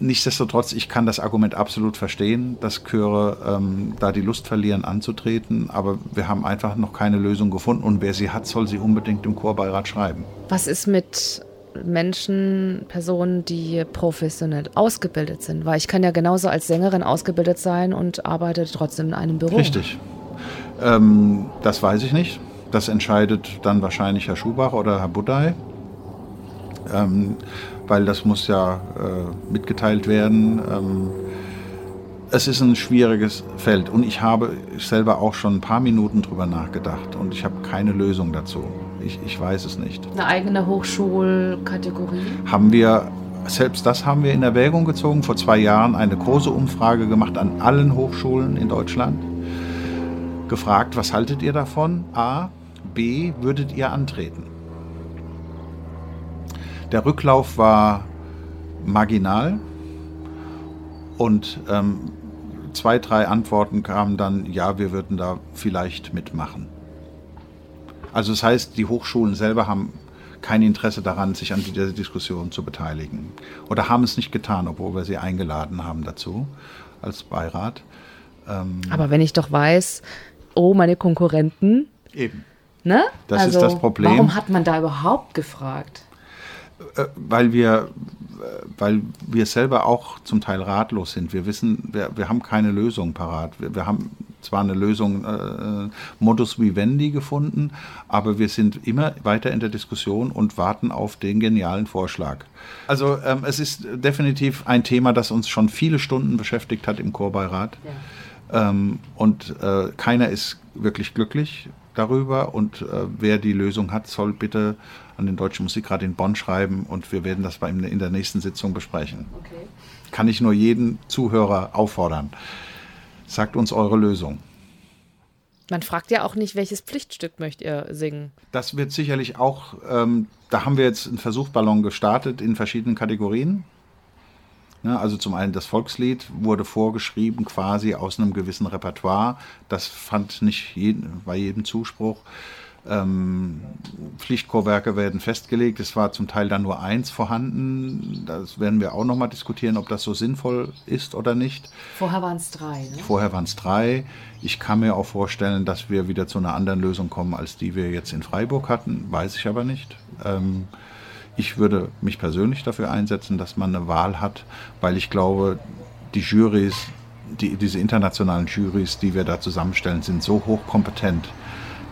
Nichtsdestotrotz, ich kann das Argument absolut verstehen, dass Chöre ähm, da die Lust verlieren anzutreten, aber wir haben einfach noch keine Lösung gefunden und wer sie hat, soll sie unbedingt im Chorbeirat schreiben. Was ist mit Menschen, Personen, die professionell ausgebildet sind? Weil ich kann ja genauso als Sängerin ausgebildet sein und arbeite trotzdem in einem Büro. Richtig. Ähm, das weiß ich nicht. Das entscheidet dann wahrscheinlich Herr Schubach oder Herr Budai. Ähm, weil das muss ja äh, mitgeteilt werden. Ähm, es ist ein schwieriges Feld und ich habe selber auch schon ein paar Minuten drüber nachgedacht und ich habe keine Lösung dazu. Ich, ich weiß es nicht. Eine eigene Hochschulkategorie? Haben wir, selbst das haben wir in Erwägung gezogen, vor zwei Jahren eine große Umfrage gemacht an allen Hochschulen in Deutschland. Gefragt, was haltet ihr davon? A. B. Würdet ihr antreten? Der Rücklauf war marginal und ähm, zwei, drei Antworten kamen dann, ja, wir würden da vielleicht mitmachen. Also das heißt, die Hochschulen selber haben kein Interesse daran, sich an dieser Diskussion zu beteiligen. Oder haben es nicht getan, obwohl wir sie eingeladen haben dazu als Beirat. Ähm Aber wenn ich doch weiß, oh, meine Konkurrenten. Eben. Ne? Das also, ist das Problem. Warum hat man da überhaupt gefragt? Äh, weil wir, weil wir selber auch zum Teil ratlos sind. Wir wissen, wir, wir haben keine Lösung parat. Wir, wir haben zwar eine Lösung äh, Modus vivendi gefunden, aber wir sind immer weiter in der Diskussion und warten auf den genialen Vorschlag. Also ähm, es ist definitiv ein Thema, das uns schon viele Stunden beschäftigt hat im Chorbeirat. Ja. Ähm, und äh, keiner ist wirklich glücklich darüber und äh, wer die Lösung hat, soll bitte an den Deutschen Musikrat in Bonn schreiben und wir werden das bei ihm in der nächsten Sitzung besprechen. Okay. Kann ich nur jeden Zuhörer auffordern. Sagt uns eure Lösung. Man fragt ja auch nicht, welches Pflichtstück möchtet ihr singen. Das wird sicherlich auch, ähm, da haben wir jetzt einen Versuchsballon gestartet in verschiedenen Kategorien. Ja, also zum einen das Volkslied wurde vorgeschrieben quasi aus einem gewissen Repertoire. Das fand nicht jeden, bei jedem Zuspruch. Ähm, Pflichtchorwerke werden festgelegt. Es war zum Teil dann nur eins vorhanden. Das werden wir auch nochmal diskutieren, ob das so sinnvoll ist oder nicht. Vorher waren es drei. Ne? Vorher waren es drei. Ich kann mir auch vorstellen, dass wir wieder zu einer anderen Lösung kommen, als die wir jetzt in Freiburg hatten. Weiß ich aber nicht. Ähm, ich würde mich persönlich dafür einsetzen, dass man eine Wahl hat, weil ich glaube, die Jurys, die, diese internationalen Jurys, die wir da zusammenstellen, sind so hochkompetent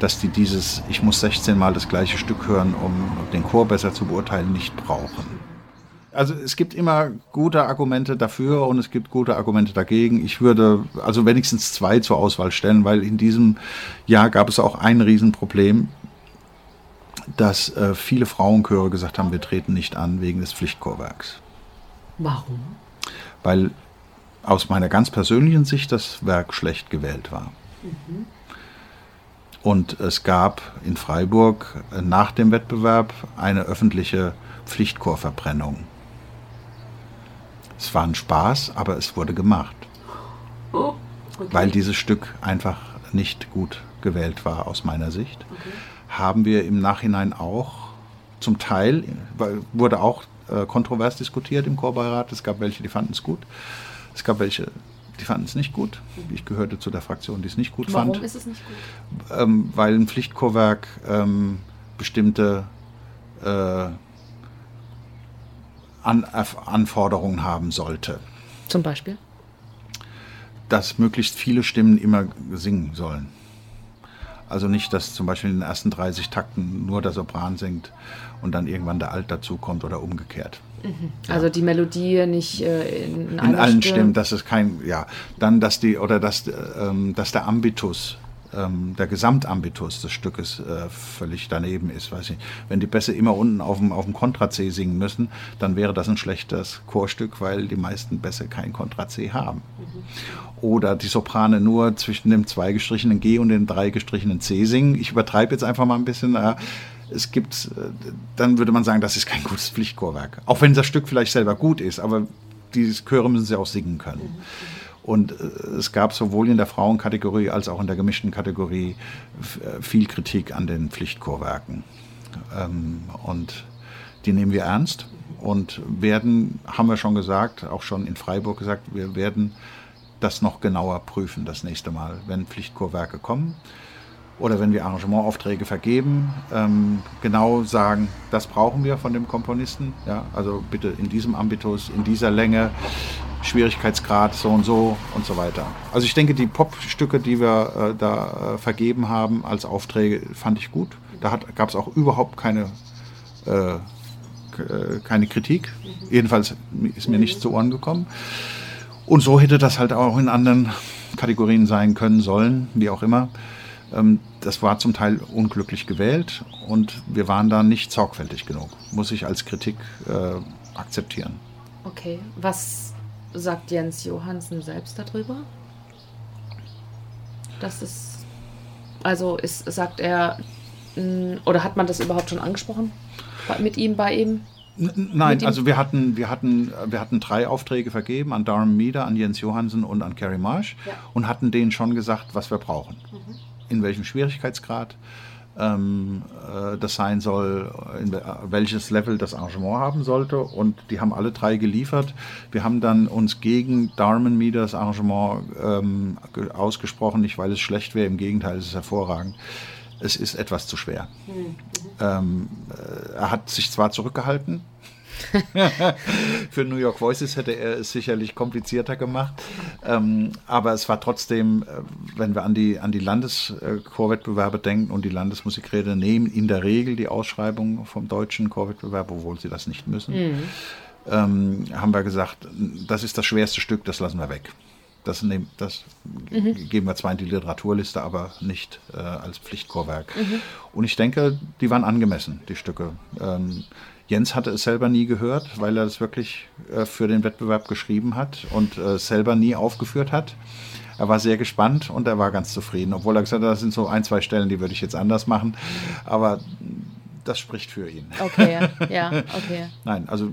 dass die dieses, ich muss 16 Mal das gleiche Stück hören, um den Chor besser zu beurteilen, nicht brauchen. Also es gibt immer gute Argumente dafür und es gibt gute Argumente dagegen. Ich würde also wenigstens zwei zur Auswahl stellen, weil in diesem Jahr gab es auch ein Riesenproblem, dass äh, viele Frauenchöre gesagt haben, wir treten nicht an wegen des Pflichtchorwerks. Warum? Weil aus meiner ganz persönlichen Sicht das Werk schlecht gewählt war. Mhm. Und es gab in Freiburg nach dem Wettbewerb eine öffentliche Pflichtchorverbrennung. Es war ein Spaß, aber es wurde gemacht. Oh, okay. Weil dieses Stück einfach nicht gut gewählt war aus meiner Sicht. Okay. Haben wir im Nachhinein auch zum Teil, wurde auch äh, kontrovers diskutiert im Chorbeirat. Es gab welche, die fanden es gut. Es gab welche, die fanden es nicht gut. Ich gehörte zu der Fraktion, die es nicht gut Warum fand. Warum ist es nicht gut? Ähm, weil ein Pflichtchorwerk ähm, bestimmte äh, An Anforderungen haben sollte. Zum Beispiel? Dass möglichst viele Stimmen immer singen sollen. Also nicht, dass zum Beispiel in den ersten 30 Takten nur der Sopran singt und dann irgendwann der Alt dazukommt oder umgekehrt. Mhm. Also die Melodie nicht äh, in, in, in allen Stimme. Stimmen, dass es kein, ja, dann, dass die, oder dass, ähm, dass der Ambitus ähm, der Gesamtambitus des Stückes äh, völlig daneben ist. Weiß ich. Wenn die Bässe immer unten auf dem, auf dem Kontra C singen müssen, dann wäre das ein schlechtes Chorstück, weil die meisten Bässe kein Kontra C haben. Mhm. Oder die Soprane nur zwischen dem zwei gestrichenen G und dem drei gestrichenen C singen. Ich übertreibe jetzt einfach mal ein bisschen. Äh, es gibt, äh, dann würde man sagen, das ist kein gutes Pflichtchorwerk. Auch wenn das Stück vielleicht selber gut ist, aber die Chöre müssen sie auch singen können. Und äh, es gab sowohl in der Frauenkategorie als auch in der gemischten Kategorie äh, viel Kritik an den Pflichtchorwerken. Ähm, und die nehmen wir ernst und werden, haben wir schon gesagt, auch schon in Freiburg gesagt, wir werden das noch genauer prüfen das nächste Mal, wenn Pflichtchorwerke kommen oder wenn wir Arrangementaufträge vergeben, ähm, genau sagen, das brauchen wir von dem Komponisten. Ja, also bitte in diesem Ambitus, in dieser Länge, Schwierigkeitsgrad so und so und so weiter. Also ich denke, die Popstücke, die wir äh, da äh, vergeben haben als Aufträge, fand ich gut. Da gab es auch überhaupt keine, äh, äh, keine Kritik. Jedenfalls ist mir nichts zu Ohren gekommen. Und so hätte das halt auch in anderen Kategorien sein können sollen, wie auch immer. Ähm, das war zum Teil unglücklich gewählt und wir waren da nicht sorgfältig genug. Muss ich als Kritik äh, akzeptieren. Okay, was sagt Jens Johansen selbst darüber? Das ist, also ist, sagt er, oder hat man das überhaupt schon angesprochen mit ihm, bei ihm? Nein, also wir hatten, wir, hatten, wir hatten drei Aufträge vergeben an Darren Meader, an Jens Johansen und an Carrie Marsh ja. und hatten denen schon gesagt, was wir brauchen. Mhm in welchem Schwierigkeitsgrad ähm, äh, das sein soll, in welches Level das Arrangement haben sollte. Und die haben alle drei geliefert. Wir haben dann uns gegen Darman Meaders Arrangement ähm, ausgesprochen, nicht weil es schlecht wäre, im Gegenteil, es ist hervorragend. Es ist etwas zu schwer. Mhm. Ähm, äh, er hat sich zwar zurückgehalten, Für New York Voices hätte er es sicherlich komplizierter gemacht. Ähm, aber es war trotzdem, äh, wenn wir an die, an die Landeschorwettbewerbe denken und die Landesmusikräte nehmen in der Regel die Ausschreibung vom deutschen Chorwettbewerb, obwohl sie das nicht müssen, mhm. ähm, haben wir gesagt, das ist das schwerste Stück, das lassen wir weg. Das, nehm, das mhm. geben wir zwar in die Literaturliste, aber nicht äh, als Pflichtchorwerk. Mhm. Und ich denke, die waren angemessen, die Stücke. Ähm, Jens hatte es selber nie gehört, weil er es wirklich äh, für den Wettbewerb geschrieben hat und äh, selber nie aufgeführt hat. Er war sehr gespannt und er war ganz zufrieden, obwohl er gesagt hat, das sind so ein, zwei Stellen, die würde ich jetzt anders machen. Aber das spricht für ihn. Okay, ja, okay. Nein, also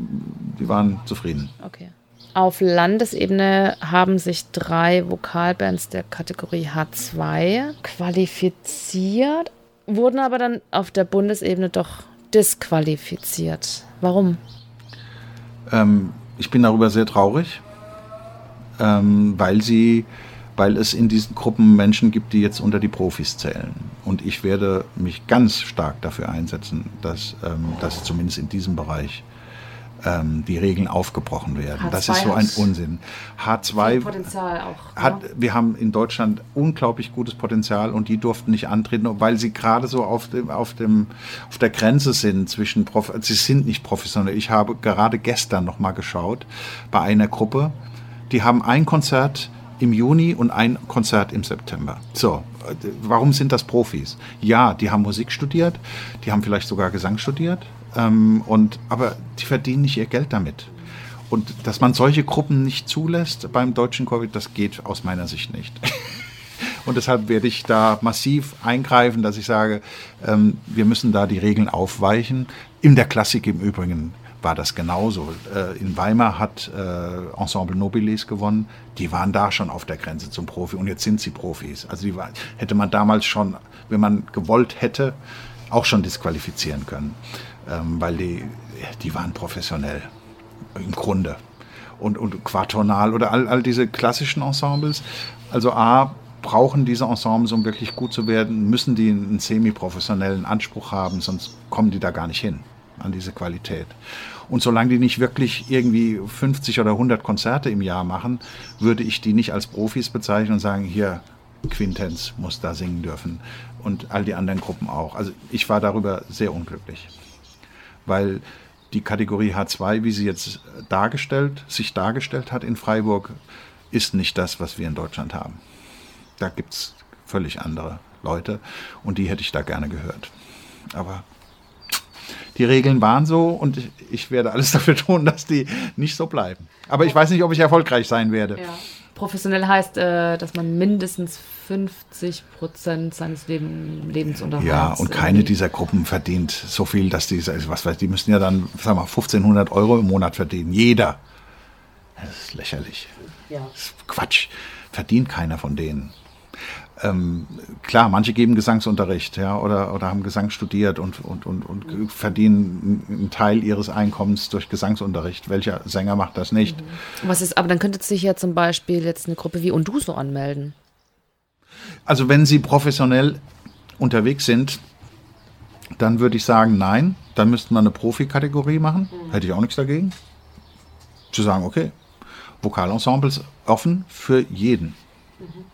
die waren zufrieden. Okay. Auf Landesebene haben sich drei Vokalbands der Kategorie H2 qualifiziert, wurden aber dann auf der Bundesebene doch disqualifiziert. Warum? Ähm, ich bin darüber sehr traurig, ähm, weil sie, weil es in diesen Gruppen Menschen gibt, die jetzt unter die Profis zählen. Und ich werde mich ganz stark dafür einsetzen, dass, ähm, dass zumindest in diesem Bereich ähm, die Regeln aufgebrochen werden. H2 das ist so ein Unsinn. H2 Potenzial auch, hat, ja. wir haben in Deutschland unglaublich gutes Potenzial und die durften nicht antreten, weil sie gerade so auf dem, auf dem, auf der Grenze sind zwischen, Prof sie sind nicht professionell. Ich habe gerade gestern noch mal geschaut bei einer Gruppe, die haben ein Konzert im Juni und ein Konzert im September. So, warum sind das Profis? Ja, die haben Musik studiert, die haben vielleicht sogar Gesang studiert, ähm, und, aber die verdienen nicht ihr Geld damit. Und dass man solche Gruppen nicht zulässt beim deutschen Covid, das geht aus meiner Sicht nicht. Und deshalb werde ich da massiv eingreifen, dass ich sage, ähm, wir müssen da die Regeln aufweichen. In der Klassik im Übrigen war das genauso. Äh, in Weimar hat äh, Ensemble Nobiles gewonnen. Die waren da schon auf der Grenze zum Profi und jetzt sind sie Profis. Also die war, hätte man damals schon, wenn man gewollt hätte, auch schon disqualifizieren können ähm, weil die, die waren professionell im Grunde. Und, und Quartonal oder all, all diese klassischen Ensembles. Also A, brauchen diese Ensembles, um wirklich gut zu werden, müssen die einen semi-professionellen Anspruch haben, sonst kommen die da gar nicht hin an diese Qualität. Und solange die nicht wirklich irgendwie 50 oder 100 Konzerte im Jahr machen, würde ich die nicht als Profis bezeichnen und sagen, hier, Quintenz muss da singen dürfen und all die anderen Gruppen auch. Also ich war darüber sehr unglücklich weil die Kategorie H2, wie sie jetzt dargestellt, sich dargestellt hat in Freiburg, ist nicht das, was wir in Deutschland haben. Da gibt es völlig andere Leute und die hätte ich da gerne gehört. Aber die Regeln waren so und ich, werde alles dafür tun, dass die nicht so bleiben. Aber ich weiß nicht, ob ich erfolgreich sein werde. Ja. Professionell heißt, äh, dass man mindestens 50 Prozent seines Leben, Lebensunterhalts. Ja, und keine dieser Gruppen verdient so viel, dass die, was weiß, die müssen ja dann, sag mal, 1500 Euro im Monat verdienen. Jeder. Das ist lächerlich. Ja. Das ist Quatsch. Verdient keiner von denen ähm, klar, manche geben Gesangsunterricht, ja, oder, oder haben Gesang studiert und, und, und, und verdienen einen Teil ihres Einkommens durch Gesangsunterricht. Welcher Sänger macht das nicht? Mhm. Was ist, aber dann könnte sich ja zum Beispiel jetzt eine Gruppe wie Unduso anmelden. Also wenn sie professionell unterwegs sind, dann würde ich sagen, nein, dann müssten wir eine Profikategorie machen. Mhm. Hätte ich auch nichts dagegen. Zu sagen, okay, Vokalensembles offen für jeden. Mhm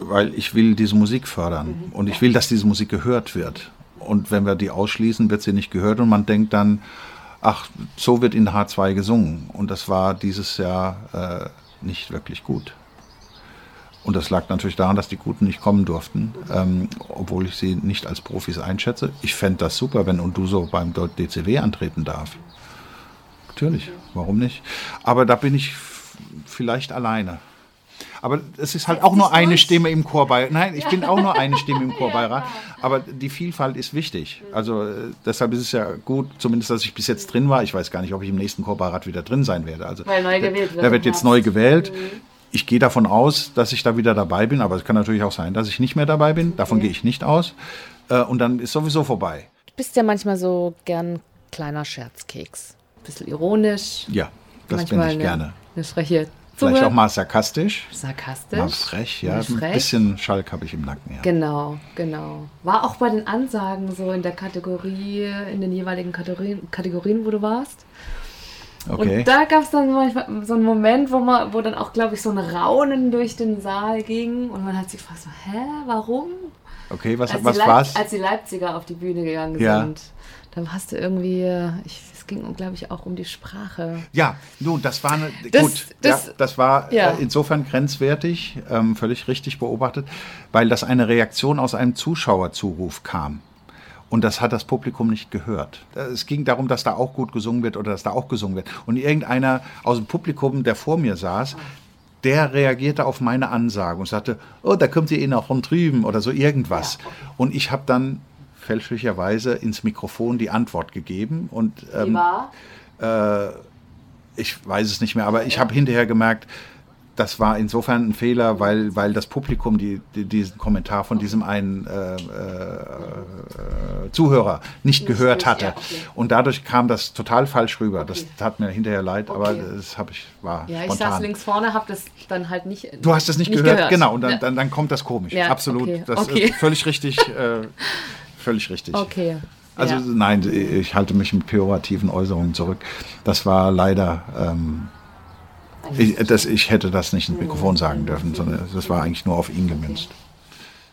weil ich will diese Musik fördern mhm. und ich will, dass diese Musik gehört wird. Und wenn wir die ausschließen, wird sie nicht gehört und man denkt dann, ach, so wird in H2 gesungen. Und das war dieses Jahr äh, nicht wirklich gut. Und das lag natürlich daran, dass die Guten nicht kommen durften, ähm, obwohl ich sie nicht als Profis einschätze. Ich fände das super, wenn Unduso beim DCW antreten darf. Natürlich, warum nicht? Aber da bin ich vielleicht alleine. Aber es ist halt auch nur eine Stimme im Chorbeirat. Nein, ich bin auch nur eine Stimme im Chorbeirat. Aber die Vielfalt ist wichtig. Also äh, deshalb ist es ja gut, zumindest, dass ich bis jetzt drin war. Ich weiß gar nicht, ob ich im nächsten Chorbeirat wieder drin sein werde. Also, Weil neu gewählt wird. Er wird jetzt neu gewählt. Ich gehe davon aus, dass ich da wieder dabei bin. Aber es kann natürlich auch sein, dass ich nicht mehr dabei bin. Davon okay. gehe ich nicht aus. Äh, und dann ist sowieso vorbei. Du bist ja manchmal so gern kleiner Scherzkeks. Bisschen ironisch. Ja, das bin ich gerne. Eine freche Vielleicht auch mal sarkastisch. Sarkastisch. Mal frech, ja. Frech. Ein bisschen Schalk habe ich im Nacken, ja. Genau, genau. War auch bei den Ansagen so in der Kategorie, in den jeweiligen Kategorien, Kategorien wo du warst. Okay. Und da gab es dann manchmal so einen Moment, wo, man, wo dann auch, glaube ich, so ein Raunen durch den Saal ging und man hat sich gefragt, so, hä, warum? Okay, was, was war's? Als die Leipziger auf die Bühne gegangen ja. sind, dann hast du irgendwie, ich ging, glaube ich, auch um die Sprache. Ja, nun, das war eine, das, gut. Das, ja, das war ja. äh, insofern grenzwertig, ähm, völlig richtig beobachtet, weil das eine Reaktion aus einem Zuschauerzuruf kam. Und das hat das Publikum nicht gehört. Es ging darum, dass da auch gut gesungen wird oder dass da auch gesungen wird. Und irgendeiner aus dem Publikum, der vor mir saß, der reagierte auf meine Ansage und sagte, oh, da kommt ihr eh noch von drüben oder so irgendwas. Und ich habe dann fälschlicherweise ins Mikrofon die Antwort gegeben. Und, ähm? Äh, ich weiß es nicht mehr, aber ich habe hinterher gemerkt, das war insofern ein Fehler, weil, weil das Publikum die, die diesen Kommentar von diesem einen äh, äh, Zuhörer nicht, gehört hatte. Okay. Und dadurch kam das total falsch rüber. Okay. Das tat mir hinterher leid, okay. aber das habe ich war Ja, spontan. ich saß links vorne, habe das dann halt nicht. Du hast es nicht, nicht gehört, gehört, genau. Und dann, dann, dann, kommt das komisch. Ja, Absolut. Das ist völlig richtig. Äh, völlig richtig. Okay. Also ja. nein, ich halte mich mit pejorativen Äußerungen zurück. Das war leider, ähm, ich, das, ich hätte das nicht ins Mikrofon sagen dürfen, sondern das war eigentlich nur auf ihn gemünzt.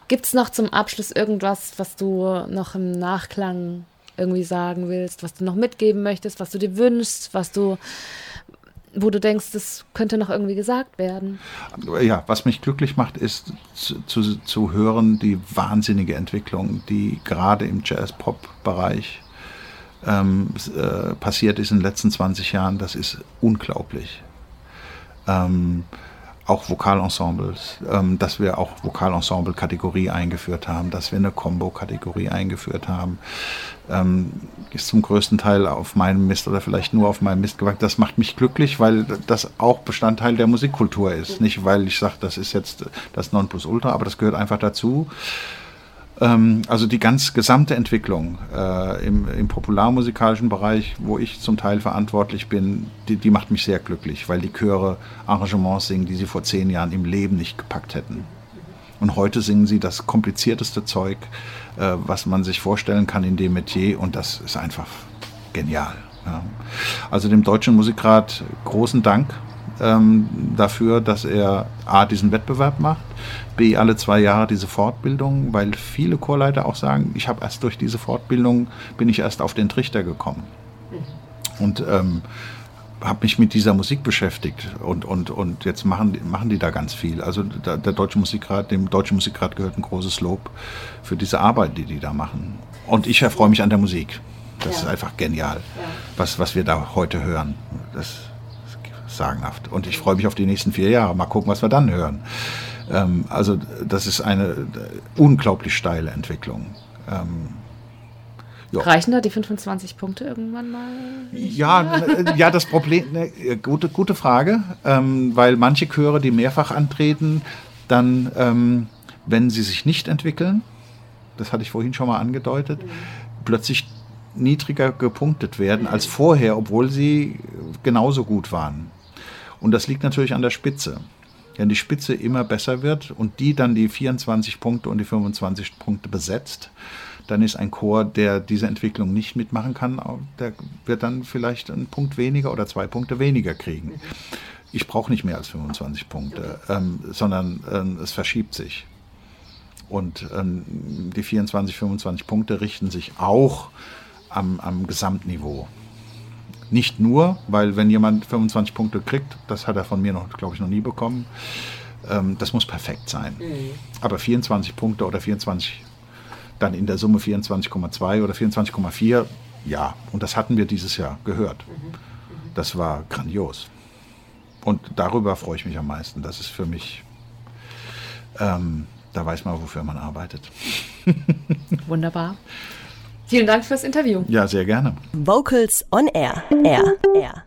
Gibt es noch zum Abschluss irgendwas, was du noch im Nachklang irgendwie sagen willst, was du noch mitgeben möchtest, was du dir wünschst, was du wo du denkst, das könnte noch irgendwie gesagt werden. Ja, was mich glücklich macht, ist zu, zu, zu hören, die wahnsinnige Entwicklung, die gerade im Jazz-Pop-Bereich ähm, äh, passiert ist in den letzten 20 Jahren. Das ist unglaublich. Ähm, auch Vokalensembles, ähm, dass wir auch Vokalensemble-Kategorie eingeführt haben, dass wir eine Combo-Kategorie eingeführt haben, ähm, ist zum größten Teil auf meinem Mist oder vielleicht nur auf meinem Mist gewachsen. Das macht mich glücklich, weil das auch Bestandteil der Musikkultur ist. Nicht, weil ich sage, das ist jetzt das Nonplusultra, aber das gehört einfach dazu. Ähm, also die ganz gesamte Entwicklung äh, im, im, popularmusikalischen Bereich, wo ich zum Teil verantwortlich bin, die, die macht mich sehr glücklich, weil die Chöre Arrangements singen, die sie vor zehn Jahren im Leben nicht gepackt hätten. Und heute singen sie das komplizierteste Zeug, äh, was man sich vorstellen kann in dem Metier und das ist einfach genial. Ja. Also dem Deutschen Musikrat großen Dank ähm, dafür, dass er A, diesen Wettbewerb macht, B, alle zwei Jahre diese Fortbildung, weil viele Chorleiter auch sagen, ich habe erst durch diese Fortbildung, bin ich erst auf den Trichter gekommen. Und ähm, habe mich mit dieser Musik beschäftigt und, und, und jetzt machen, machen die da ganz viel. Also der, der Deutsche Musikrat, dem Deutschen Musikrat gehört ein großes Lob für diese Arbeit, die die da machen. Und ich erfreue mich an der Musik. Das ja. ist einfach genial, ja. was, was wir da heute hören. Das sagenhaft. Und ich freue mich auf die nächsten vier Jahre. Mal gucken, was wir dann hören. Ähm, also das ist eine unglaublich steile Entwicklung. Ähm, ja. Reichen da die 25 Punkte irgendwann mal? Ja, äh, ja, das Problem, ne, gute, gute Frage, ähm, weil manche Chöre, die mehrfach antreten, dann, ähm, wenn sie sich nicht entwickeln, das hatte ich vorhin schon mal angedeutet, mhm. plötzlich niedriger gepunktet werden als vorher, obwohl sie genauso gut waren. Und das liegt natürlich an der Spitze. Wenn die Spitze immer besser wird und die dann die 24 Punkte und die 25 Punkte besetzt, dann ist ein Chor, der diese Entwicklung nicht mitmachen kann, der wird dann vielleicht einen Punkt weniger oder zwei Punkte weniger kriegen. Ich brauche nicht mehr als 25 Punkte, ähm, sondern ähm, es verschiebt sich. Und ähm, die 24, 25 Punkte richten sich auch am, am Gesamtniveau. Nicht nur, weil wenn jemand 25 Punkte kriegt, das hat er von mir noch, glaube ich, noch nie bekommen, ähm, das muss perfekt sein. Mhm. Aber 24 Punkte oder 24, dann in der Summe 24,2 oder 24,4, ja, und das hatten wir dieses Jahr gehört. Mhm. Mhm. Das war grandios. Und darüber freue ich mich am meisten. Das ist für mich, ähm, da weiß man, wofür man arbeitet. Wunderbar. Vielen Dank fürs Interview. Ja, sehr gerne. Vocals on Air. Air. Air.